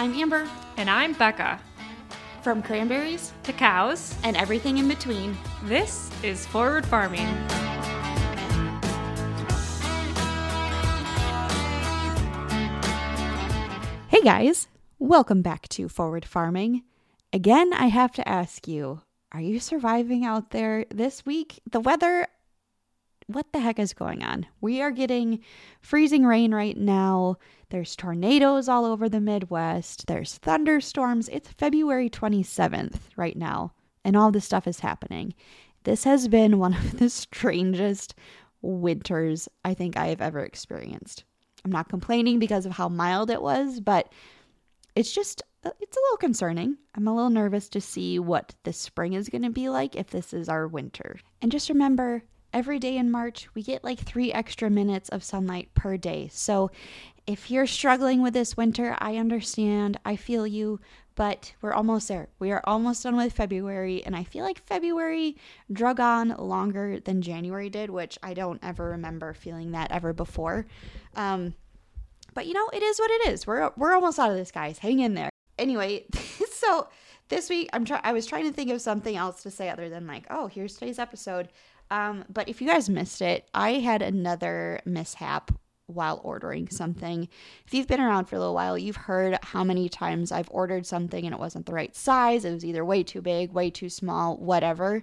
I'm Amber. And I'm Becca. From cranberries to cows and everything in between, this is Forward Farming. Hey guys, welcome back to Forward Farming. Again, I have to ask you are you surviving out there this week? The weather, what the heck is going on? We are getting freezing rain right now. There's tornadoes all over the Midwest. There's thunderstorms. It's February 27th right now, and all this stuff is happening. This has been one of the strangest winters I think I have ever experienced. I'm not complaining because of how mild it was, but it's just it's a little concerning. I'm a little nervous to see what the spring is going to be like if this is our winter. And just remember, every day in March, we get like three extra minutes of sunlight per day. So if you're struggling with this winter, I understand. I feel you, but we're almost there. We are almost done with February, and I feel like February drug on longer than January did, which I don't ever remember feeling that ever before. Um, but you know, it is what it is. We're we're almost out of this, guys. Hang in there anyway, so this week I'm trying. I was trying to think of something else to say other than like, oh, here's today's episode. Um, but if you guys missed it, I had another mishap while ordering something. If you've been around for a little while, you've heard how many times I've ordered something and it wasn't the right size. It was either way too big, way too small, whatever.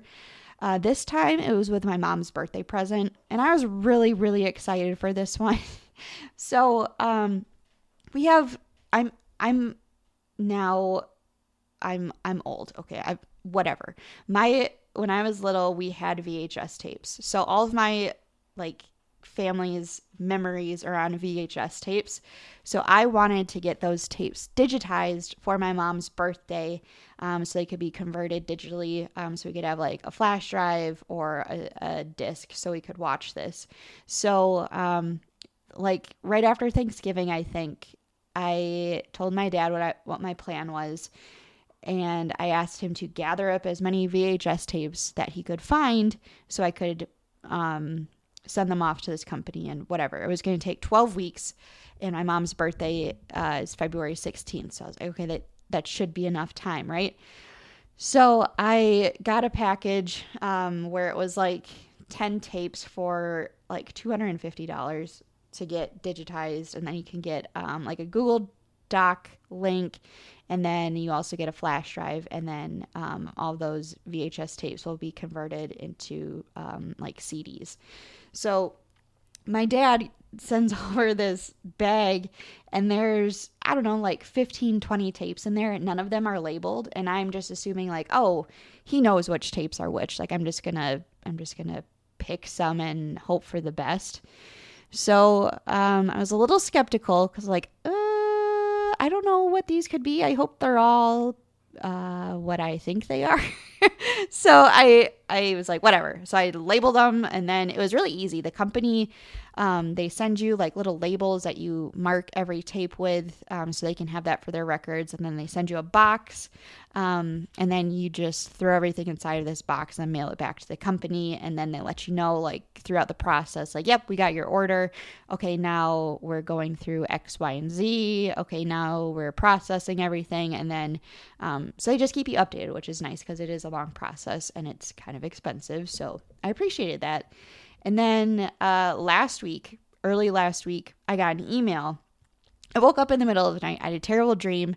Uh, this time it was with my mom's birthday present, and I was really, really excited for this one. so um, we have. I'm I'm now I'm I'm old. Okay, I whatever. My when I was little, we had VHS tapes. So all of my like family's memories are on VHS tapes. So I wanted to get those tapes digitized for my mom's birthday um, so they could be converted digitally um, so we could have like a flash drive or a, a disc so we could watch this. So, um, like right after Thanksgiving, I think I told my dad what I, what my plan was, and I asked him to gather up as many VHS tapes that he could find so I could um, send them off to this company and whatever. It was going to take 12 weeks, and my mom's birthday uh, is February 16th. So I was like, okay, that that should be enough time, right? So I got a package um, where it was like 10 tapes for like $250 to get digitized, and then you can get um, like a Google Doc link, and then you also get a flash drive, and then um, all those VHS tapes will be converted into um, like CDs. So my dad sends over this bag and there's i don't know like 15 20 tapes in there and none of them are labeled and i'm just assuming like oh he knows which tapes are which like i'm just gonna i'm just gonna pick some and hope for the best so um, I was a little skeptical because, like, I don't know what these could be. I hope they're all uh, what I think they are. so I I was like, whatever. So I labeled them, and then it was really easy. The company um, they send you like little labels that you mark every tape with um, so they can have that for their records. And then they send you a box. Um, and then you just throw everything inside of this box and mail it back to the company. And then they let you know, like, throughout the process, like, yep, we got your order. Okay, now we're going through X, Y, and Z. Okay, now we're processing everything. And then, um, so they just keep you updated, which is nice because it is a long process and it's kind of expensive. So I appreciated that. And then uh, last week, early last week, I got an email. I woke up in the middle of the night. I had a terrible dream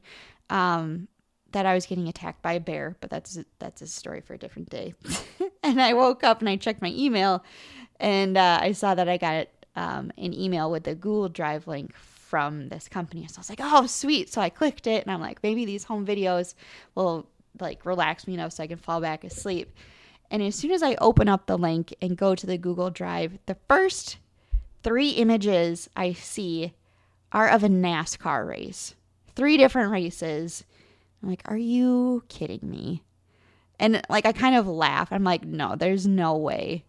um, that I was getting attacked by a bear, but that's that's a story for a different day. and I woke up and I checked my email, and uh, I saw that I got um, an email with the Google Drive link from this company. So I was like, oh, sweet. So I clicked it, and I'm like, maybe these home videos will like relax me enough so I can fall back asleep. And as soon as I open up the link and go to the Google Drive, the first three images I see are of a NASCAR race. Three different races. I'm like, are you kidding me? And like I kind of laugh. I'm like, no, there's no way.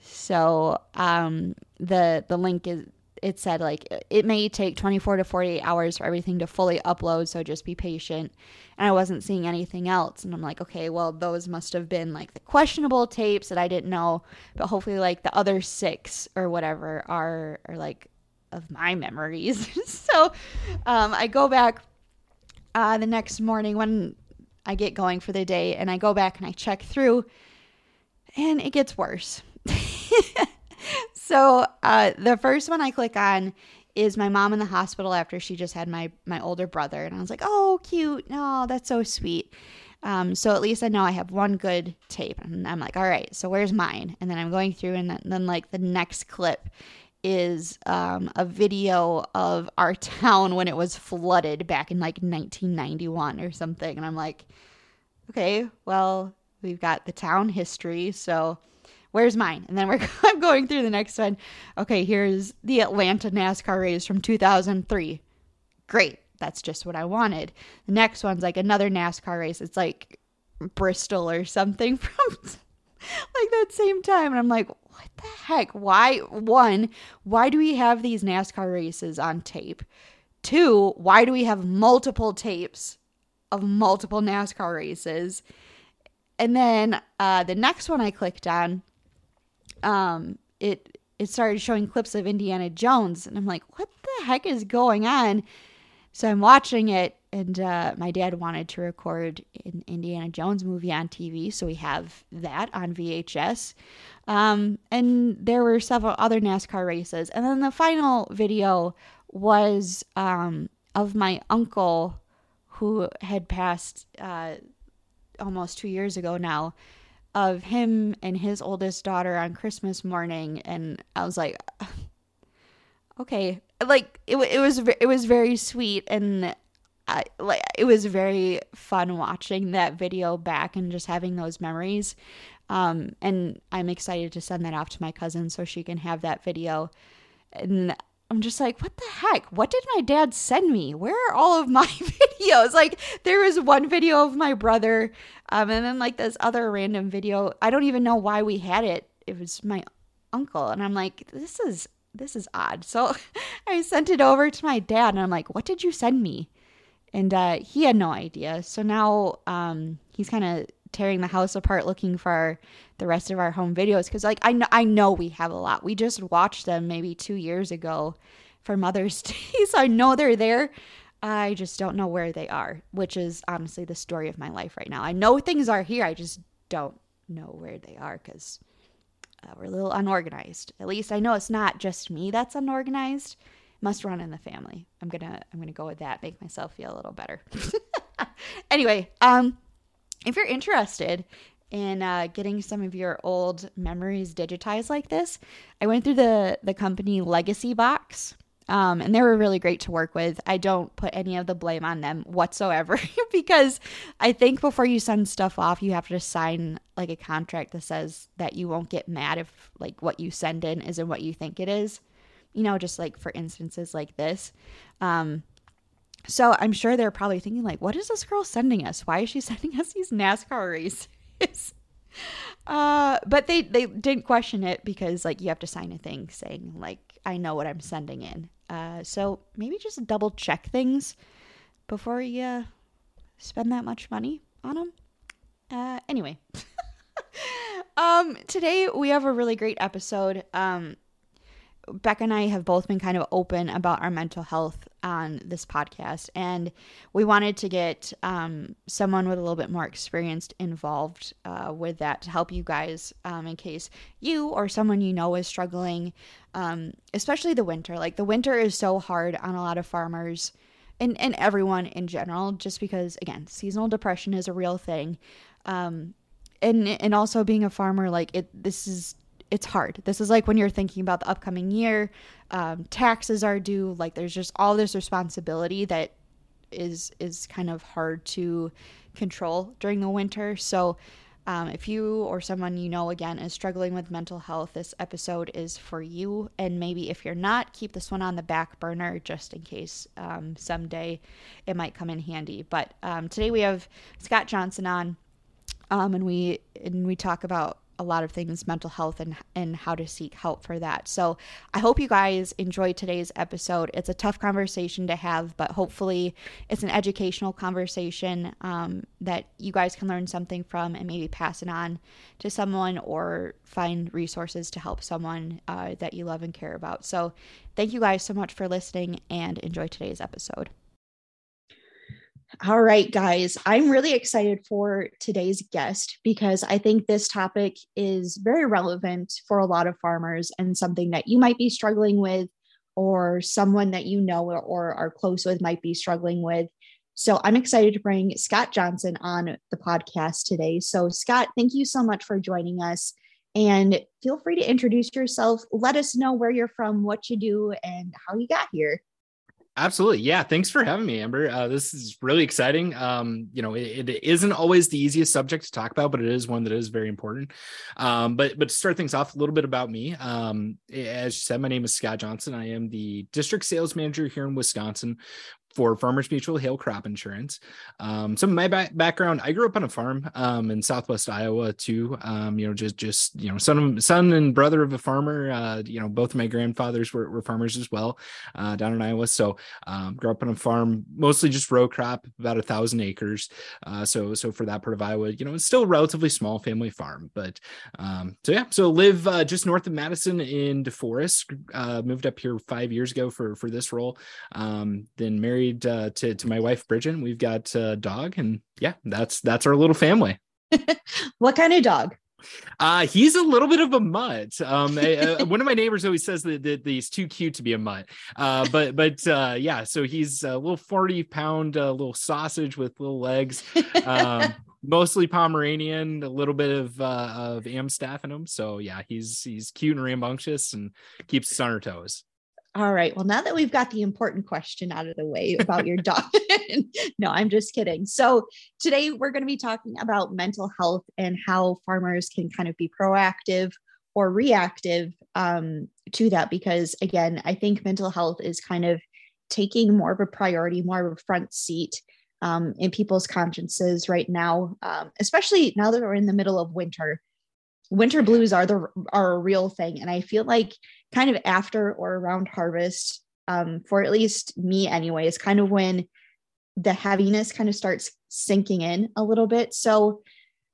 So um the the link is it said like it may take 24 to 48 hours for everything to fully upload so just be patient. And i wasn't seeing anything else. And i'm like okay well those must have been like the questionable tapes that i didn't know. But hopefully like the other six or whatever are are like of my memories. So um, i go back uh, the next morning when I get going for the day and I go back and I check through, and it gets worse. so uh, the first one I click on is my mom in the hospital after she just had my my older brother, and I was like, oh, cute, no, oh, that's so sweet. Um, so at least I know I have one good tape, and I'm like, all right, so where's mine? And then I'm going through, and then, then like the next clip is um, a video of our town when it was flooded back in like 1991 or something, and I'm like, okay, well, we've got the town history, so where's mine? And then we're I'm going through the next one. Okay, here's the Atlanta NASCAR race from 2003. Great. That's just what I wanted. The next one's like another NASCAR race. It's like Bristol or something from like that same time. And I'm like, what the heck? Why? One, why do we have these NASCAR races on tape? Two, why do we have multiple tapes of multiple NASCAR races? And then uh, the next one I clicked on um, it it started showing clips of Indiana Jones, and I'm like, what the heck is going on? So I'm watching it, and uh, my dad wanted to record an Indiana Jones movie on TV, so we have that on VHS. Um, and there were several other NASCAR races, and then the final video was um, of my uncle who had passed uh, almost two years ago now of him and his oldest daughter on Christmas morning, and I was like, okay, like it, it was it was very sweet, and I, like it was very fun watching that video back and just having those memories. Um, and I'm excited to send that off to my cousin so she can have that video. And I'm just like, what the heck? What did my dad send me? Where are all of my videos? Like, there was one video of my brother, um, and then like this other random video. I don't even know why we had it. It was my uncle, and I'm like, this is this is odd. So I sent it over to my dad, and I'm like, what did you send me? And uh, he had no idea. So now um, he's kind of tearing the house apart looking for the rest of our home videos because like I know I know we have a lot. We just watched them maybe 2 years ago for Mother's Day. so I know they're there. I just don't know where they are, which is honestly the story of my life right now. I know things are here. I just don't know where they are cuz uh, we're a little unorganized. At least I know it's not just me that's unorganized. Must run in the family. I'm to I'm to go with that, make myself feel a little better. anyway, um if you're interested in uh, getting some of your old memories digitized like this, I went through the the company Legacy Box. Um, and they were really great to work with. I don't put any of the blame on them whatsoever because I think before you send stuff off, you have to sign like a contract that says that you won't get mad if like what you send in isn't what you think it is. You know, just like for instances like this. Um, so I'm sure they're probably thinking, like, what is this girl sending us? Why is she sending us these NASCAR races? uh, but they they didn't question it because like you have to sign a thing saying like I know what I'm sending in. Uh, so maybe just double check things before you uh, spend that much money on them. Uh, anyway, um, today we have a really great episode. Um, Becca and I have both been kind of open about our mental health on this podcast, and we wanted to get um, someone with a little bit more experience involved uh, with that to help you guys um, in case you or someone you know is struggling, um, especially the winter. Like the winter is so hard on a lot of farmers and, and everyone in general, just because, again, seasonal depression is a real thing. Um, and, and also being a farmer, like it, this is it's hard. This is like when you're thinking about the upcoming year, um, taxes are due. Like there's just all this responsibility that is is kind of hard to control during the winter. So um, if you or someone you know again is struggling with mental health, this episode is for you. And maybe if you're not, keep this one on the back burner just in case um, someday it might come in handy. But um, today we have Scott Johnson on, um, and we and we talk about a lot of things mental health and and how to seek help for that. So, I hope you guys enjoyed today's episode. It's a tough conversation to have, but hopefully it's an educational conversation um, that you guys can learn something from and maybe pass it on to someone or find resources to help someone uh, that you love and care about. So, thank you guys so much for listening and enjoy today's episode. All right, guys, I'm really excited for today's guest because I think this topic is very relevant for a lot of farmers and something that you might be struggling with, or someone that you know or are close with might be struggling with. So I'm excited to bring Scott Johnson on the podcast today. So, Scott, thank you so much for joining us. And feel free to introduce yourself. Let us know where you're from, what you do, and how you got here. Absolutely. Yeah. Thanks for having me, Amber. Uh, this is really exciting. Um, you know, it, it isn't always the easiest subject to talk about, but it is one that is very important. Um, but but to start things off, a little bit about me. Um, as you said, my name is Scott Johnson. I am the district sales manager here in Wisconsin for Farmers Mutual Hail Crop Insurance. Um, some of my background, I grew up on a farm um, in Southwest Iowa too. Um, you know, just just you know, son of, son and brother of a farmer. Uh, you know, both of my grandfathers were, were farmers as well uh, down in Iowa. So um, grew up on a farm, mostly just row crop, about a thousand acres. Uh, so so for that part of Iowa, you know, it's still a relatively small family farm. But um, so yeah, so live uh, just north of Madison in DeForest. Uh, moved up here five years ago for for this role. Um, then married married uh, to to my wife Bridget. We've got a dog, and yeah, that's that's our little family. what kind of dog? Uh, he's a little bit of a mutt. Um, uh, one of my neighbors always says that, that, he's too cute to be a mutt. Uh, but but uh, yeah, so he's a little forty pound uh, little sausage with little legs. Um, mostly Pomeranian, a little bit of uh, of Amstaff in him. So yeah, he's he's cute and rambunctious and keeps us on our toes. All right. Well, now that we've got the important question out of the way about your dog, no, I'm just kidding. So, today we're going to be talking about mental health and how farmers can kind of be proactive or reactive um, to that. Because, again, I think mental health is kind of taking more of a priority, more of a front seat um, in people's consciences right now, um, especially now that we're in the middle of winter winter blues are the are a real thing. And i feel like kind of after or around harvest um, for at least me anyway is kind of when the heaviness kind of starts sinking in a little bit. So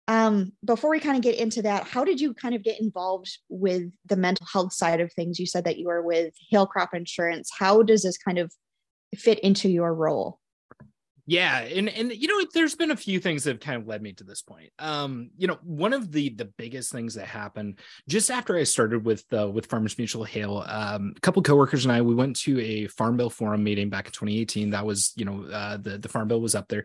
um, before we kind of get into that how did you kind of get involved with the mental health side of things? You said that you were with hail crop insurance. How does this kind of fit into your role yeah, and and you know, there's been a few things that have kind of led me to this point. Um, you know, one of the the biggest things that happened just after I started with uh, with Farmers Mutual Hail, um, a couple coworkers and I we went to a Farm Bill Forum meeting back in 2018. That was, you know, uh, the the Farm Bill was up there,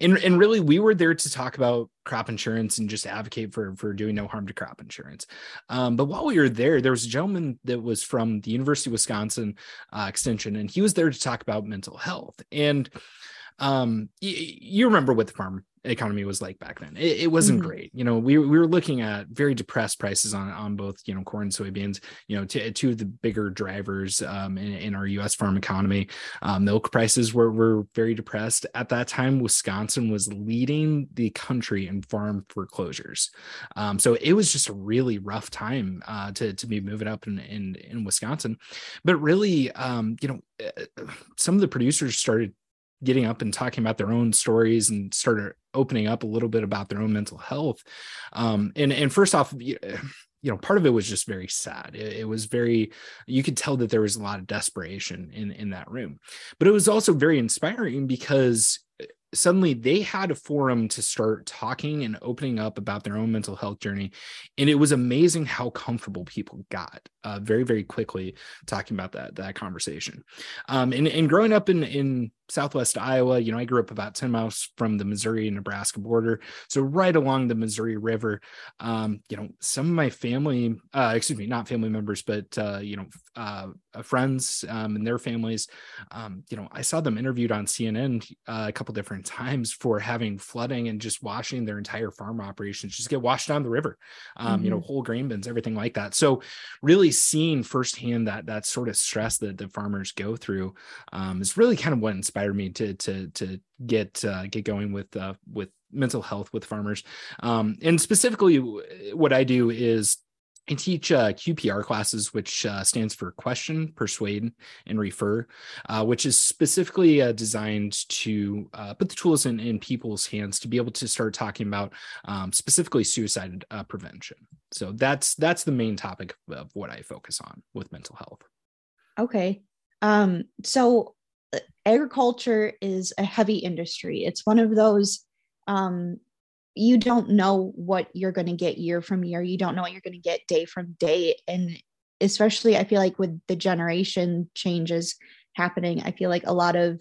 and and really we were there to talk about crop insurance and just advocate for for doing no harm to crop insurance. Um, but while we were there, there was a gentleman that was from the University of Wisconsin uh, Extension, and he was there to talk about mental health and um y- you remember what the farm economy was like back then. It, it wasn't mm-hmm. great. You know we, we were looking at very depressed prices on on both you know corn and soybeans you know t- two of the bigger drivers um, in, in, our us farm economy. Uh, milk prices were, were very depressed. At that time wisconsin was leading the country in farm foreclosures. Um, so it was just a really rough time uh, to, to be moving up in, in, in wisconsin. But really um, you know uh, some of the producers started getting up and talking about their own stories and started opening up a little bit about their own mental health. Um, and and first off, you know, part of it was just very sad. It, it, was very, you could tell that there was a lot of desperation in in that room, but it was also very inspiring because suddenly they had a forum to start talking and opening up about their own mental health journey and it was amazing how comfortable people got uh, very very quickly talking about that that conversation um, and, and growing up in in southwest iowa you know i grew up about 10 miles from the missouri and nebraska border so right along the missouri river um, you know some of my family uh, excuse me not family members but uh, you know uh, uh, friends um, and their families um, you know i saw them interviewed on cnn uh, a couple different times for having flooding and just washing their entire farm operations just get washed down the river um, mm-hmm. you know mm-hmm. whole grain bins everything like that so really seeing firsthand that that sort of stress that the farmers go through um, is really kind of what inspired me to to to get uh, get going with uh, with mental health with farmers um, and specifically what i do is I teach uh, QPR classes, which uh, stands for Question, Persuade, and Refer, uh, which is specifically uh, designed to uh, put the tools in, in people's hands to be able to start talking about um, specifically suicide uh, prevention. So that's that's the main topic of what I focus on with mental health. Okay. Um, so agriculture is a heavy industry. It's one of those um, you don't know what you're going to get year from year. You don't know what you're going to get day from day. And especially, I feel like with the generation changes happening, I feel like a lot of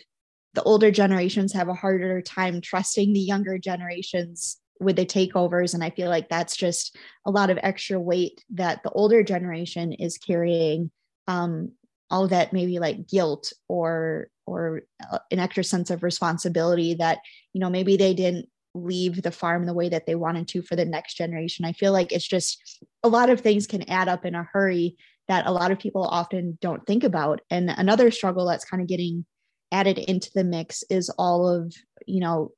the older generations have a harder time trusting the younger generations with the takeovers. And I feel like that's just a lot of extra weight that the older generation is carrying. Um, all that maybe like guilt or or uh, an extra sense of responsibility that you know maybe they didn't leave the farm the way that they wanted to for the next generation. I feel like it's just a lot of things can add up in a hurry that a lot of people often don't think about. And another struggle that's kind of getting added into the mix is all of, you know,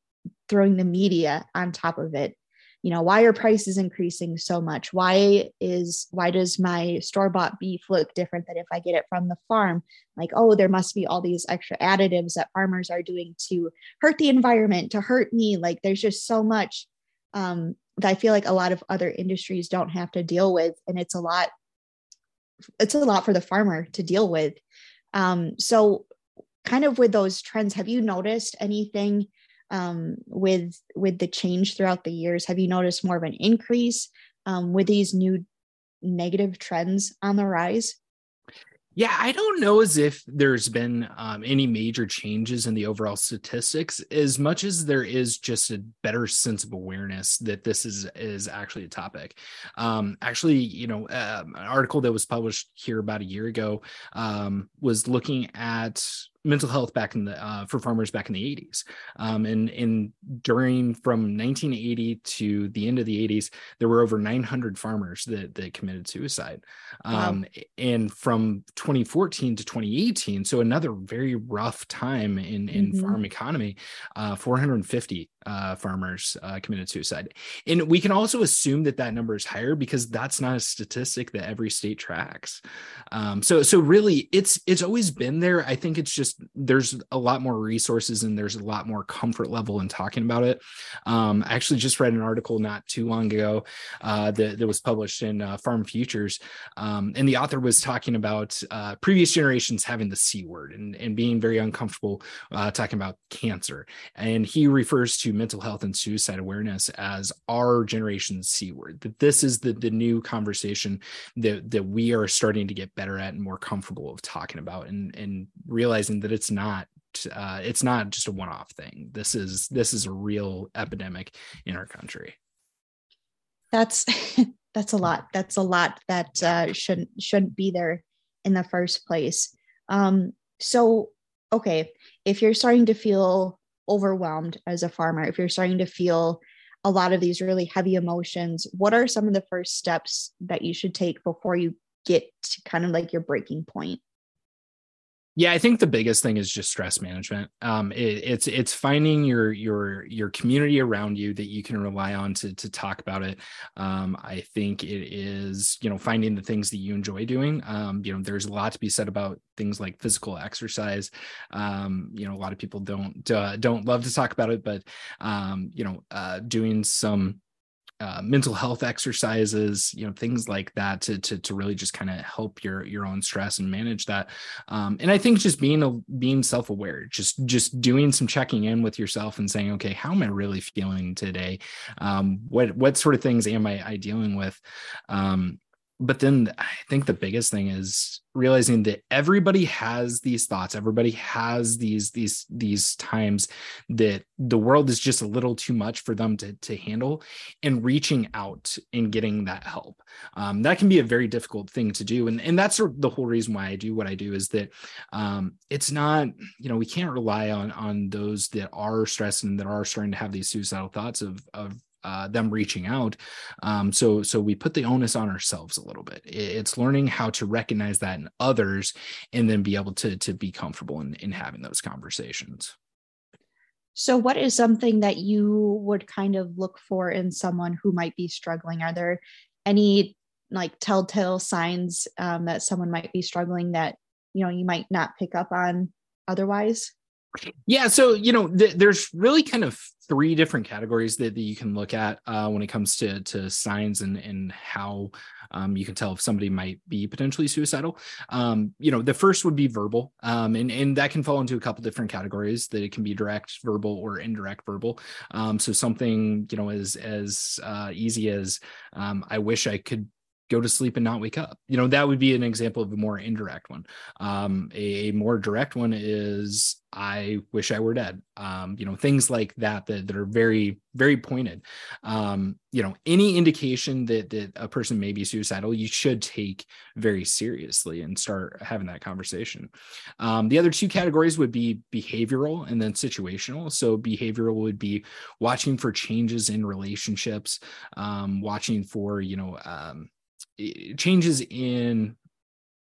throwing the media on top of it you know why are prices increasing so much? Why is why does my store bought beef look different than if i get it from the farm? Like oh there must be all these extra additives that farmers are doing to hurt the environment to hurt me. Like there's just so much um, that i feel like a lot of other industries don't have to deal with and it's a lot it's a lot for the farmer to deal with. Um, so kind of with those trends have you noticed anything um, with with the change throughout the years? Have you noticed more of an increase um, with these new negative trends on the rise? Yeah, I don't know as if there's been um, any major changes in the overall statistics, as much as there is just a better sense of awareness that this is is actually a topic. Um, actually, you know, uh, an article that was published here about a year ago um, was looking at mental health back in the uh, for farmers back in the 80s um, and in during from 1980 to the end of the 80s there were over 900 farmers that, that committed suicide um, wow. and from 2014 to 2018 so another very rough time in in mm-hmm. farm economy uh, 450 uh, farmers uh, committed suicide. And we can also assume that that number is higher because that's not a statistic that every state tracks. Um, so, so really, it's it's always been there. I think it's just there's a lot more resources and there's a lot more comfort level in talking about it. Um, I actually just read an article not too long ago uh, that, that was published in uh, Farm Futures, um, and the author was talking about uh, previous generations having the C word and and being very uncomfortable uh, talking about cancer, and he refers to mental health and suicide awareness as our generation's C word, that this is the, the new conversation that, that we are starting to get better at and more comfortable of talking about and, and realizing that it's not uh, it's not just a one-off thing. This is this is a real epidemic in our country. That's that's a lot. That's a lot that uh, shouldn't shouldn't be there in the first place. Um, so okay, if you're starting to feel overwhelmed as a farmer, if you're starting to feel a lot of these really heavy emotions, what are some of the first steps that you should take before you get to kind of like your breaking point? Yeah, I think the biggest thing is just stress management. Um, it, it's it's finding your your your community around you that you can rely on to to talk about it. Um, I think it is you know finding the things that you enjoy doing. Um, you know, there's a lot to be said about things like physical exercise. Um, you know, a lot of people don't uh, don't love to talk about it, but um, you know, uh, doing some uh, mental health exercises, you know, things like that to to, to really just kind of help your your own stress and manage that. Um, and I think just being a being self aware, just just doing some checking in with yourself and saying, okay, how am I really feeling today? Um, what what sort of things am I, I dealing with? Um, but then I think the biggest thing is realizing that everybody has these thoughts everybody has these these these times that the world is just a little too much for them to, to handle and reaching out and getting that help. Um, that can be a very difficult thing to do. And, and that's the whole reason why i do what i do is that um, it's not you know we can't rely on on those that are stressed and that are starting to have these suicidal thoughts of of uh, them reaching out. Um, so so we put the onus on ourselves a little bit. It's learning how to recognize that in others, and then be able to to be comfortable in in having those conversations. So, what is something that you would kind of look for in someone who might be struggling? Are there any like telltale signs um, that someone might be struggling that you know you might not pick up on otherwise? Yeah, so you know, th- there's really kind of three different categories that, that you can look at uh, when it comes to to signs and and how um, you can tell if somebody might be potentially suicidal. Um, you know, the first would be verbal, um, and and that can fall into a couple different categories. That it can be direct verbal or indirect verbal. Um, so something you know as as uh, easy as um, I wish I could go to sleep and not wake up. You know, that would be an example of a more indirect one. Um, a, a, more direct one is I wish I were dead. Um, you know, things like that that, that are very, very pointed. Um, you know, any indication that that a person may be suicidal, you should take very seriously and start having that conversation. Um, the other two categories would be behavioral and then situational. So behavioral would be watching for changes in relationships, um, watching for, you know, um, changes in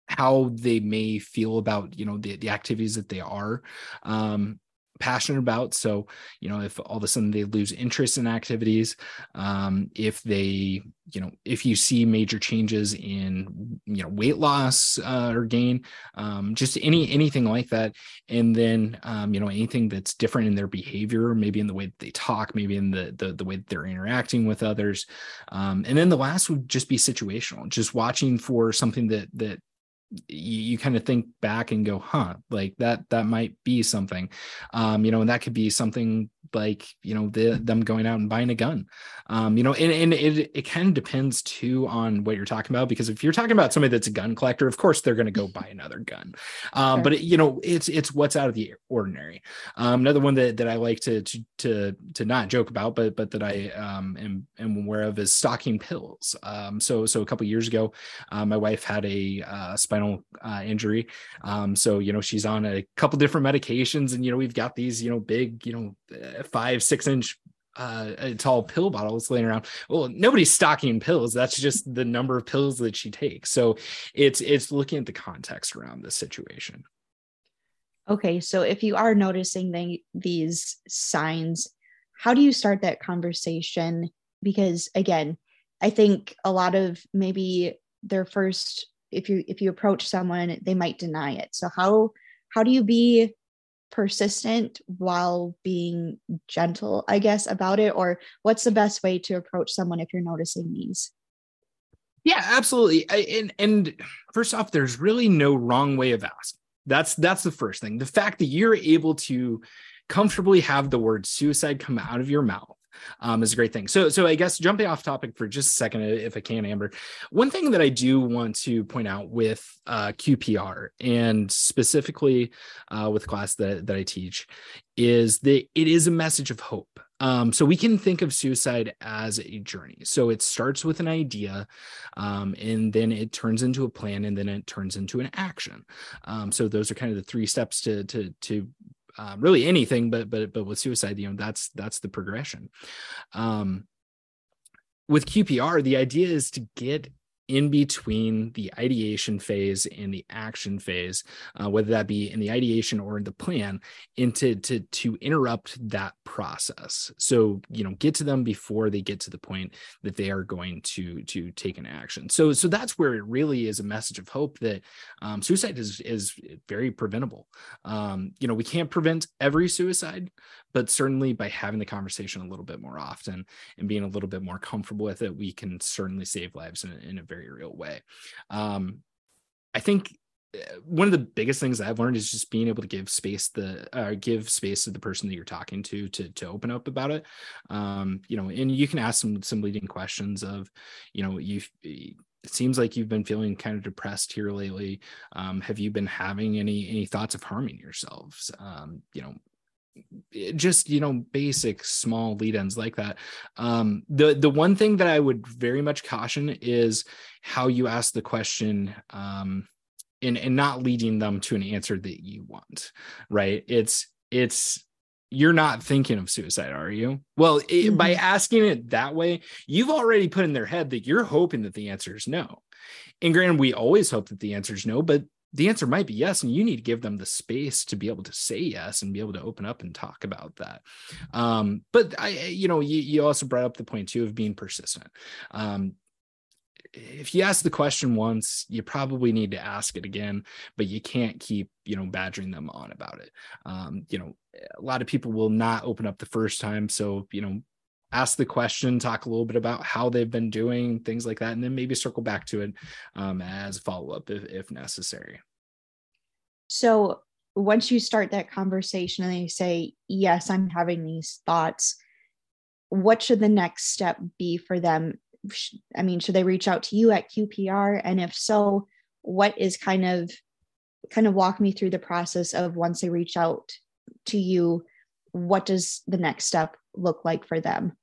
how they may feel about you know the, the activities that they are. Um, passionate about. So you know if all of a sudden they lose interest in activities um, if they you know if you see major changes in you know weight loss uh, or gain um, just any anything like that. And then um, you know anything that's different in their behavior maybe in the way that they talk maybe in the the, the way that they're interacting with others. Um, and then the last would just be situational just watching for something that that you, you kind of think back and go huh like that that might be something. Um you know and that could be something like you know the, them going out and buying a gun. Um you know and, and it, it kind of depends too on what you're talking about because if you're talking about somebody that's a gun collector of course they're going to go buy another gun. Um sure. but it, you know it's it's what's out of the ordinary. Um another one that, that i like to to to, to not joke about but but that i um am, am aware of is stocking pills. Um so so a couple years ago uh, my wife had a uh, spinal uh, injury um so you know she's on a couple different medications and you know we've got these you know big you know five, six inch uh, tall pill bottles laying around. Well, nobody's stocking pills. That's just the number of pills that she takes. So it's it's looking at the context around the situation. Okay, so if you are noticing the, these signs, how do you start that conversation? Because again, I think a lot of maybe their first if you if you approach someone, they might deny it. So how how do you be persistent while being gentle, I guess, about it? Or what's the best way to approach someone if you're noticing these? Yeah, absolutely. I, and and first off, there's really no wrong way of asking. That's that's the first thing. The fact that you're able to comfortably have the word suicide come out of your mouth um, is a great thing. So, so I guess jumping off topic for just a second, if I can, Amber, one thing that I do want to point out with uh, QPR and specifically uh, with class that, that I teach is that it is a message of hope. Um, so we can think of suicide as a journey. So it starts with an idea, um, and then it turns into a plan, and then it turns into an action. Um, so those are kind of the three steps to to to um, really anything, but but but with suicide, you know, that's that's the progression. Um, with QPR, the idea is to get in between the ideation phase and the action phase, uh, whether that be in the ideation or in the plan, into to to interrupt that process. So you know, get to them before they get to the point that they are going to to take an action. So so that's where it really is a message of hope that um, suicide is is very preventable. Um, you know, we can't prevent every suicide, but certainly by having the conversation a little bit more often and being a little bit more comfortable with it, we can certainly save lives in, in a very real way. Um, I think uh, one of the biggest things I've learned is just being able to give space the uh, give space to the person that you're talking to to to open up about it. Um, you know, and you can ask some some leading questions of, you know, you it seems like you've been feeling kind of depressed here lately. Um, have you been having any any thoughts of harming yourselves? Um, you know, just you know basic small lead ins like that. Um the the one thing that i would very much caution is how you ask the question um and and not leading them to an answer that you want right? It's it's you're not thinking of suicide are you? Well it, mm-hmm. by asking it that way you've already put in their head that you're hoping that the answer is no. And granted we always hope that the answer is no but the answer might be yes and you need to give them the space to be able to say yes and be able to open up and talk about that um, but i you know you, you also brought up the point too of being persistent um, if you ask the question once, you probably need to ask it again, but you can't keep, you know, badgering them on about it. Um, you know, a lot of people will not open up the first time. So, you know, ask the question, talk a little bit about how they've been doing, things like that, and then maybe circle back to it um, as follow up if, if necessary. So, once you start that conversation and they say, Yes, I'm having these thoughts, what should the next step be for them I mean, should they reach out to you at QPR? And if so, what is kind of kind of walk me through the process of once they reach out to you, what does the next step look like for them?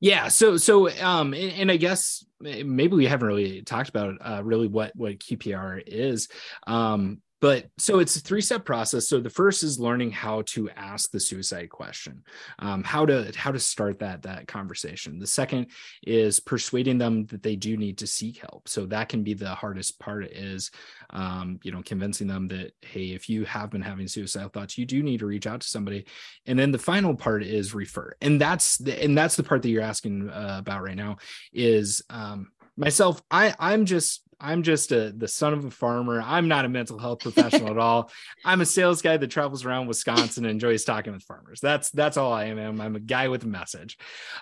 Yeah. So, so, um, and, and, I guess maybe we haven't really talked about uh, really what what QPR is. Um, but so it's a three step process. So the first is learning how to ask the suicide question um, how to how to start that that conversation. The second is persuading them that they do need to seek help. So that can be the hardest part is um, you know convincing them that hey if you have been having suicidal thoughts you do need to reach out to somebody. And then the final part is refer. And that's the and that's the part that you're asking uh, about right now is um, myself i i'm just I'm just a the son of a farmer. I'm not a mental health professional at all. I'm a sales guy that travels around Wisconsin and enjoys talking with farmers. That's that's all I am. I'm a guy with a message.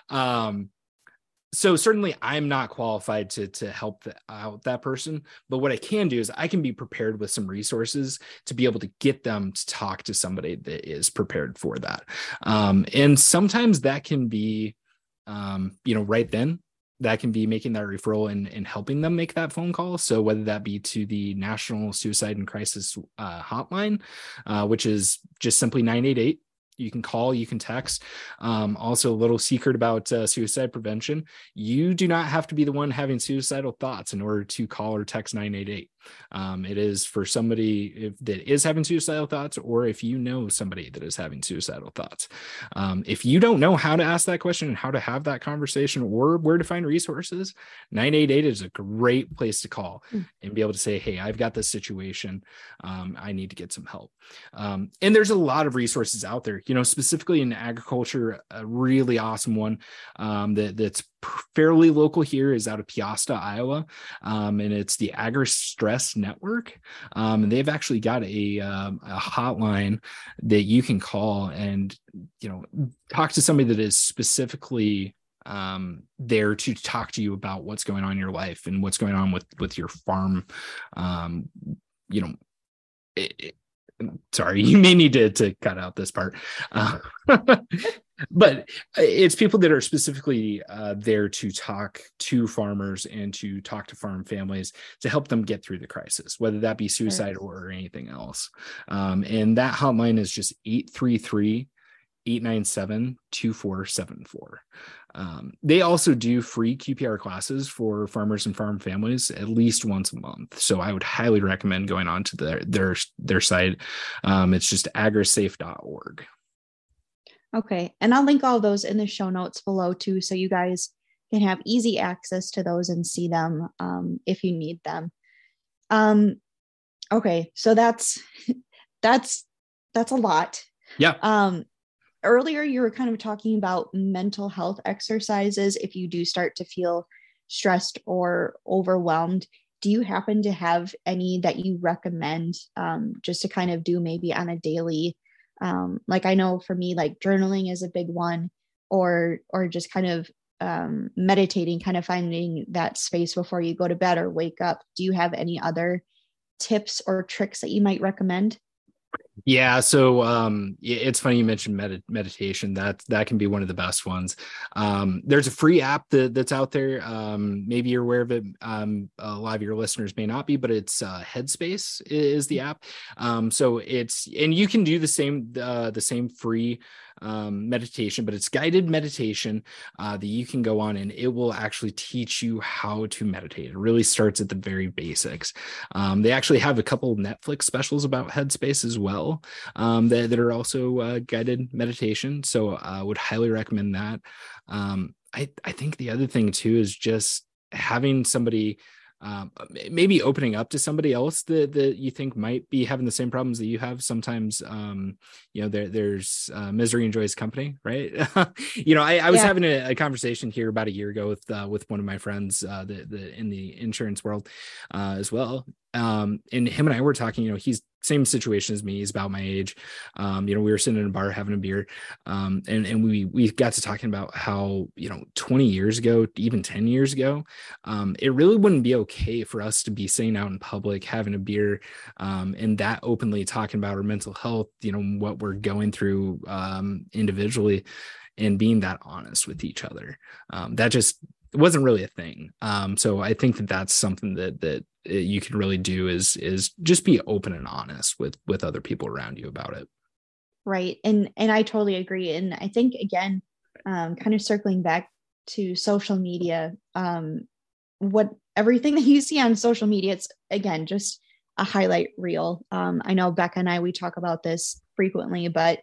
Um, so certainly I'm not qualified to to help the, out that person, but what I can do is I can be prepared with some resources to be able to get them to talk to somebody that is prepared for that. Um, and sometimes that can be um, you know, right then that can be making that referral and, and helping them make that phone call. So whether that be to the National Suicide and Crisis uh, Hotline, uh, which is just simply 988 you can call you can text. Um, also a little secret about uh, suicide prevention. You do not have to be the one having suicidal thoughts in order to call or text 988 um, it is for somebody if, that is having suicidal thoughts, or if you know somebody that is having suicidal thoughts. Um, if you don't know how to ask that question and how to have that conversation or where to find resources, 988 is a great place to call mm. and be able to say, Hey, I've got this situation. Um, I need to get some help. Um, and there's a lot of resources out there, you know, specifically in agriculture, a really awesome one um, that, that's fairly local here is out of Peosta, Iowa, um, and it's the AgriSafe Network. Um, and they've actually got a, um, a hotline that you can call and you know talk to somebody that is specifically um, there to talk to you about what's going on in your life and what's going on with with your farm. Um, you know, it, it, sorry, you may need to to cut out this part. Uh, but it's people that are specifically uh, there to talk to farmers and to talk to farm families to help them get through the crisis, whether that be suicide right. or anything else. Um, and that hotline is just 833 897 2474. Um, they also do free QPR classes for farmers and farm families at least once a month. So I would highly recommend going on to their their their site. Um, it's just agrisafe.org. Okay. And I'll link all those in the show notes below too. So you guys can have easy access to those and see them um, if you need them. Um, okay. So that's, that's, that's a lot. Yeah. Um, earlier you were kind of talking about mental health exercises. If you do start to feel stressed or overwhelmed, do you happen to have any that you recommend um, just to kind of do maybe on a daily um, like i know for me like journaling is a big one or or just kind of um, meditating kind of finding that space before you go to bed or wake up. Do you have any other tips or tricks that you might recommend yeah, so um, it's funny you mentioned med- meditation. That that can be one of the best ones. Um, there's a free app that, that's out there. Um, maybe you're aware of it. Um, a lot of your listeners may not be, but it's uh, Headspace is the app. Um, so it's and you can do the same uh, the same free um, meditation, but it's guided meditation uh, that you can go on and it will actually teach you how to meditate. It really starts at the very basics. They actually have a couple Netflix specials about Headspace as well um, that, that, are also uh, guided meditation. So I uh, would highly recommend that. Um, I, I think the other thing too is just having somebody um, maybe opening up to somebody else that, that you think might be having the same problems that you have sometimes um, you know there there's uh, misery enjoys company right you know i, I was yeah. having a, a, conversation here about a year ago with uh, with one of my friends uh, the, the in the insurance world uh, as well um, and him and I were talking, you know, he's same situation as me. He's about my age. Um, you know, we were sitting in a bar having a beer. Um, and, and we, we got to talking about how, you know, 20 years ago, even 10 years ago, um, it really wouldn't be okay for us to be sitting out in public, having a beer, um, and that openly talking about our mental health, you know, what we're going through, um, individually and being that honest with each other. Um, that just it wasn't really a thing. Um, so I think that that's something that that uh, you can really do is is just be open and honest with with other people around you about it. Right, and and I totally agree. And I think again, um, kind of circling back to social media, um, what everything that you see on social media, it's again just a highlight reel. Um, I know Becca and I we talk about this frequently, but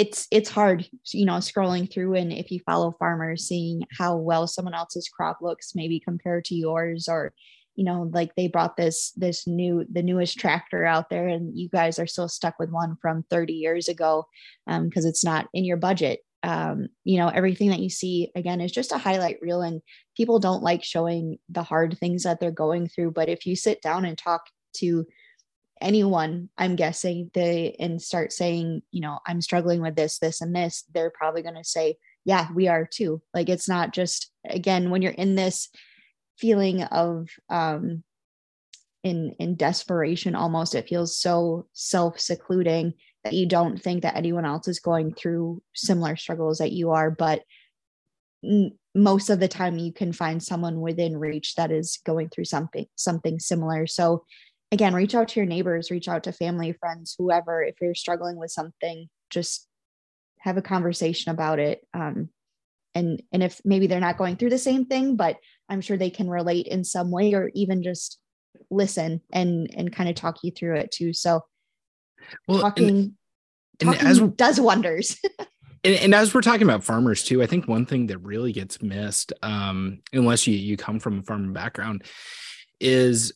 it's it's hard you know scrolling through and if you follow farmers seeing how well someone else's crop looks maybe compared to yours or you know like they brought this this new the newest tractor out there and you guys are still stuck with one from 30 years ago because um, it's not in your budget. Um, you know everything that you see again is just a highlight reel and people don't like showing the hard things that they're going through but if you sit down and talk to anyone i'm guessing they and start saying you know i'm struggling with this this and this they're probably going to say yeah we are too. Like it's not just again when you're in this feeling of um in in desperation almost it feels so self-secluding that you don't think that anyone else is going through similar struggles that you are but n- most of the time you can find someone within reach that is going through something something similar. So again, reach out to your neighbors, reach out to family, friends, whoever. If you're struggling with something, just have a conversation about it. Um, and and if maybe they're not going through the same thing, but I'm sure they can relate in some way, or even just listen and and kind of talk you through it too. So, well, talking, and, and talking as, does wonders. and, and, as we're talking about farmers too, I think one thing that really gets missed, um, unless you you come from a farming background, is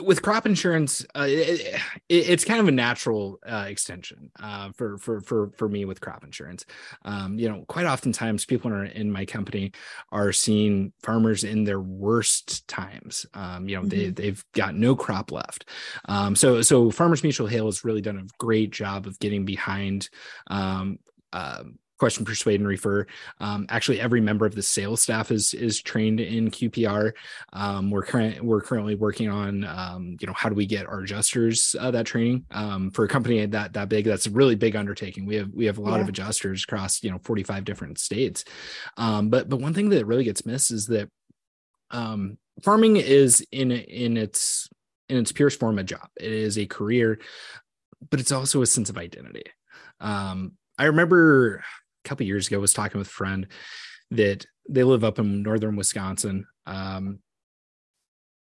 with crop insurance, uh, it, it, it's kind of a natural uh, extension uh, for for for for me with crop insurance. Um, you know, quite oftentimes people are in my company are seeing farmers in their worst times. Um, you know, mm-hmm. they they've got no crop left. Um, so so Farmers Mutual Hail has really done a great job of getting behind um, uh, question persuade and refer. Um, actually every member of the sales staff is is trained in qpr um, we're current we're currently working on um, you know how do we get our adjusters uh, that training? Um, for a company that that big that's a really big undertaking. We have we have a lot yeah. of adjusters across you know 45 different states. Um, but but one thing that really gets missed is that um, farming is in in its in its purest form a job. It is a career but it's also a sense of identity. Um, I remember couple years ago was talking with a friend that they live up in northern Wisconsin. Um,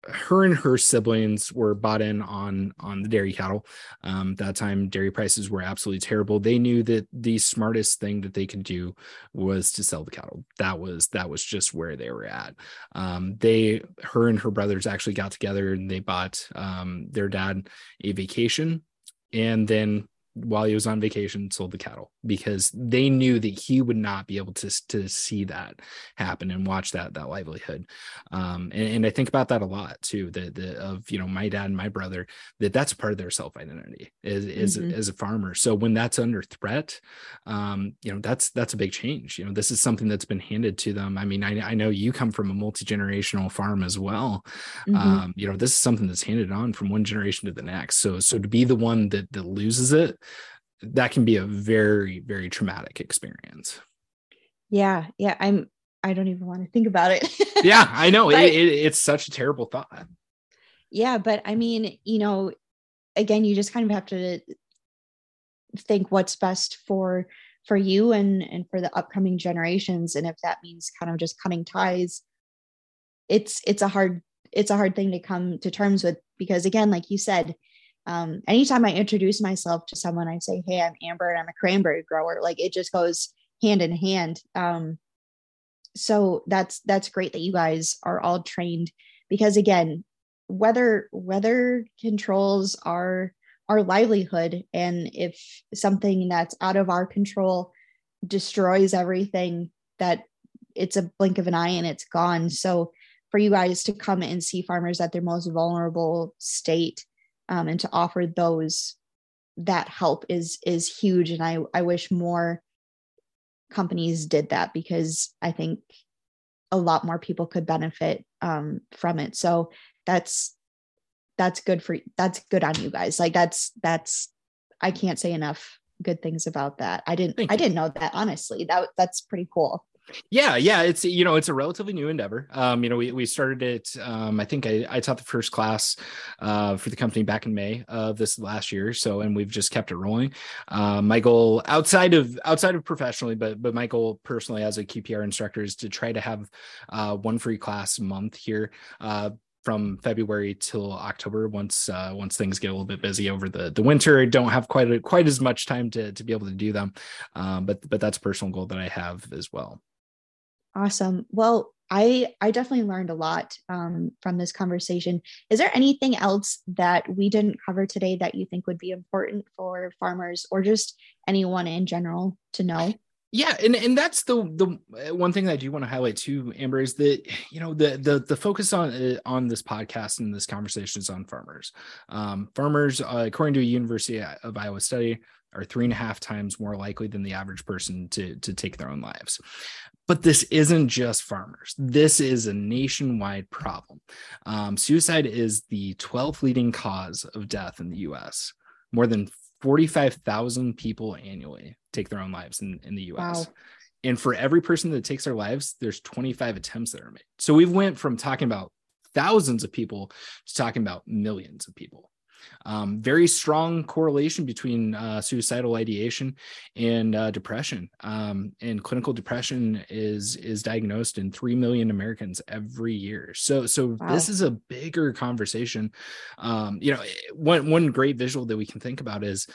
her and her siblings were bought in on on the dairy cattle. Um, that time, dairy prices were absolutely terrible. They knew that the smartest thing that they could do was to sell the cattle. That was that was just where they were at. Um, they, her and her brothers actually got together and they bought um, their dad a vacation, and then while he was on vacation sold the cattle because they knew that he would not be able to to see that happen and watch that that livelihood. Um, and, and, i think about that a lot too the, the of you know my dad and my brother that that's part of their self identity is is mm-hmm. as a farmer. So when that's under threat um, you know that's that's a big change. You know this is something that's been handed to them. I mean i, I know you come from a multi-generational farm as well. Mm-hmm. um, you know this is something that's handed on from one generation to the next. So so to be the one that that loses it that can be a very very traumatic experience. Yeah yeah i'm i don't even want to think about it. Yeah i know but, it, it, it's such a terrible thought. Yeah but i mean you know again you just kind of have to think what's best for for you and and for the upcoming generations and if that means kind of just cutting ties it's it's a hard it's a hard thing to come to terms with because again like you said um, anytime I introduce myself to someone, I say, Hey, I'm Amber and I'm a cranberry grower. Like it just goes hand in hand. Um, so that's that's great that you guys are all trained because again weather weather controls our our livelihood and if something that's out of our control destroys everything that it's a blink of an eye and it's gone so for you guys to come and see farmers at their most vulnerable state um, and to offer those that help is is huge. And i i wish more companies did that because i think a lot more people could benefit um, from it. So that's that's good for that's good on you guys. Like that's that's i can't say enough good things about that. I didn't i didn't know that honestly. That that's pretty cool yeah yeah it's you know it's a relatively new endeavor um you know we, we started it um i think i, I taught the first class uh for the company back in may of this last year so and we've just kept it rolling um my goal outside of outside of professionally but but my goal personally as a qpr instructor is to try to have uh one free class a month here uh from February till October. Once uh, once things get a little bit busy over the the winter, I don't have quite a, quite as much time to to be able to do them. Um, but but that's a personal goal that I have as well. Awesome. Well, I I definitely learned a lot um, from this conversation. Is there anything else that we didn't cover today that you think would be important for farmers or just anyone in general to know? yeah and and that's the the uh, one thing that i do want to highlight too amber is that you know the the the focus on uh, on this podcast and this conversation is on farmers um, farmers uh, according to a university of iowa study are three and a half times more likely than the average person to to take their own lives but this isn't just farmers. This is a nationwide problem. Um, suicide is the 12th leading cause of death in the US. More than 45,000 people annually take their own lives in, in the US. Wow. And for every person that takes their lives, there's 25 attempts that are made. So we've went from talking about thousands of people to talking about millions of people. Um, very strong correlation between uh, suicidal ideation and uh, depression. Um, and clinical depression is is diagnosed in three million Americans every year. So so wow. this is a bigger conversation. Um, you know, one one great visual that we can think about is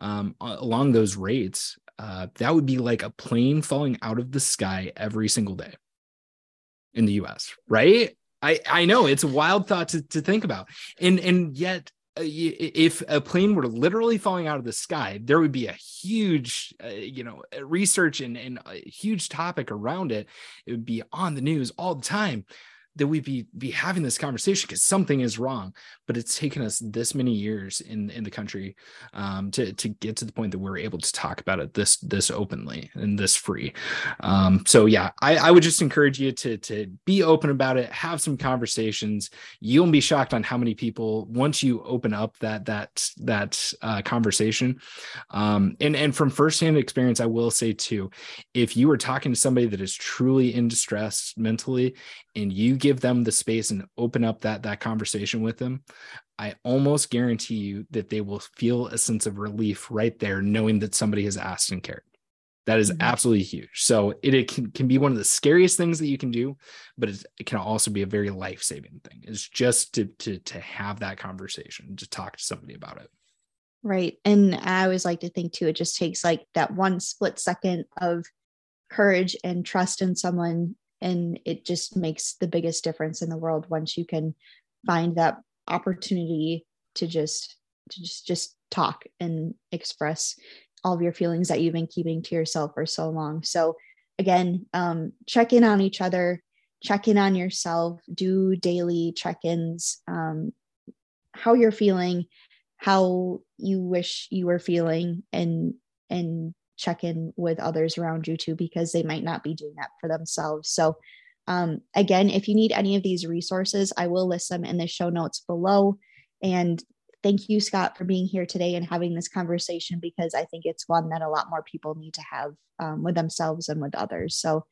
um, along those rates. Uh, that would be like a plane falling out of the sky every single day in the US, right? I, I know it's a wild thought to, to think about. And and yet if a plane were literally falling out of the sky, there would be a huge, uh, you know, research and, and a huge topic around it. It would be on the news all the time that we be be having this conversation because something is wrong but it's taken us this many years in in the country um, to to get to the point that we're able to talk about it this this openly and this free. Um, so yeah I, I would just encourage you to to be open about it have some conversations. You'll be shocked on how many people once you open up that that that uh, conversation. Um, and and from firsthand experience i will say too if you are talking to somebody that is truly in distress mentally and you give them the space and open up that that conversation with them i almost guarantee you that they will feel a sense of relief right there knowing that somebody has asked and cared. That is mm-hmm. absolutely huge. So it, it can, can be one of the scariest things that you can do but it can also be a very life-saving thing. It's just to, to to have that conversation to talk to somebody about it. Right. And i always like to think too it just takes like that one split second of courage and trust in someone and it just makes the biggest difference in the world once you can find that opportunity to just to just just talk and express all of your feelings that you've been keeping to yourself for so long. So again um, check in on each other check in on yourself do daily check-ins um, how you're feeling how you wish you were feeling and and check in with others around you too, because they might not be doing that for themselves. So, um, again, if you need any of these resources, I will list them in the show notes below. And thank you, Scott, for being here today and having this conversation because I think it's one that a lot more people need to have um, with themselves and with others. So,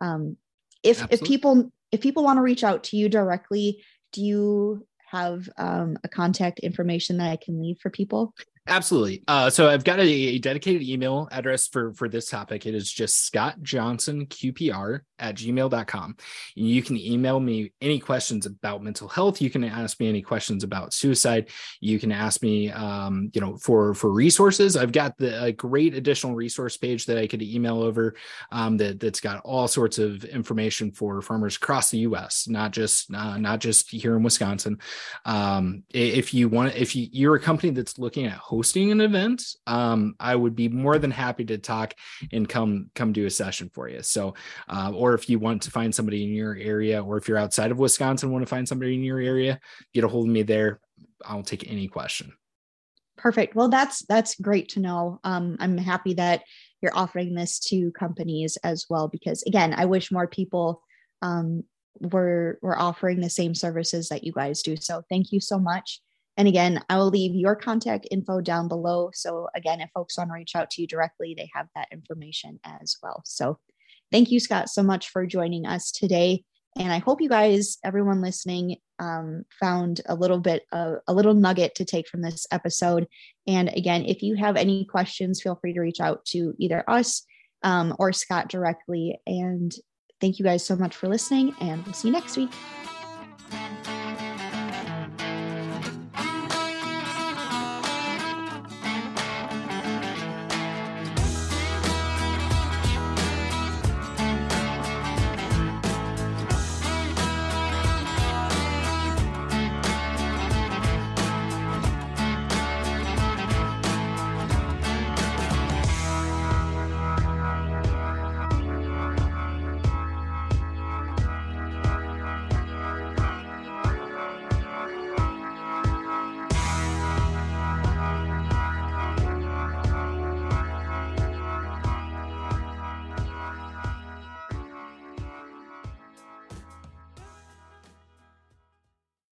um, if Absolutely. if people if people want to reach out to you directly, do you have um, a contact information that I can leave for people? Absolutely. Uh, so I've got a, a, dedicated email address for for this topic. It is just Scott Johnson QPR at gmail.com. You can email me any questions about mental health. You can ask me any questions about suicide. You can ask me, um, you know, for for resources. I've got the a great additional resource page that I could email over um, that that's got all sorts of information for farmers across the U.S., not just uh, not just here in Wisconsin. Um, if you want, if you, you're a company that's looking at hosting an event, um, I would be more than happy to talk and come come do a session for you. So, uh, or if you want to find somebody in your area, or if you're outside of Wisconsin, want to find somebody in your area, get a hold of me there. I'll take any question. Perfect. Well, that's that's great to know. Um, I'm happy that you're offering this to companies as well because again, I wish more people um, were were offering the same services that you guys do. So thank you so much. And again, I will leave your contact info down below. So, again, if folks want to reach out to you directly, they have that information as well. So, thank you, Scott, so much for joining us today. And I hope you guys, everyone listening, um, found a little bit, of, a little nugget to take from this episode. And again, if you have any questions, feel free to reach out to either us um, or Scott directly. And thank you guys so much for listening, and we'll see you next week.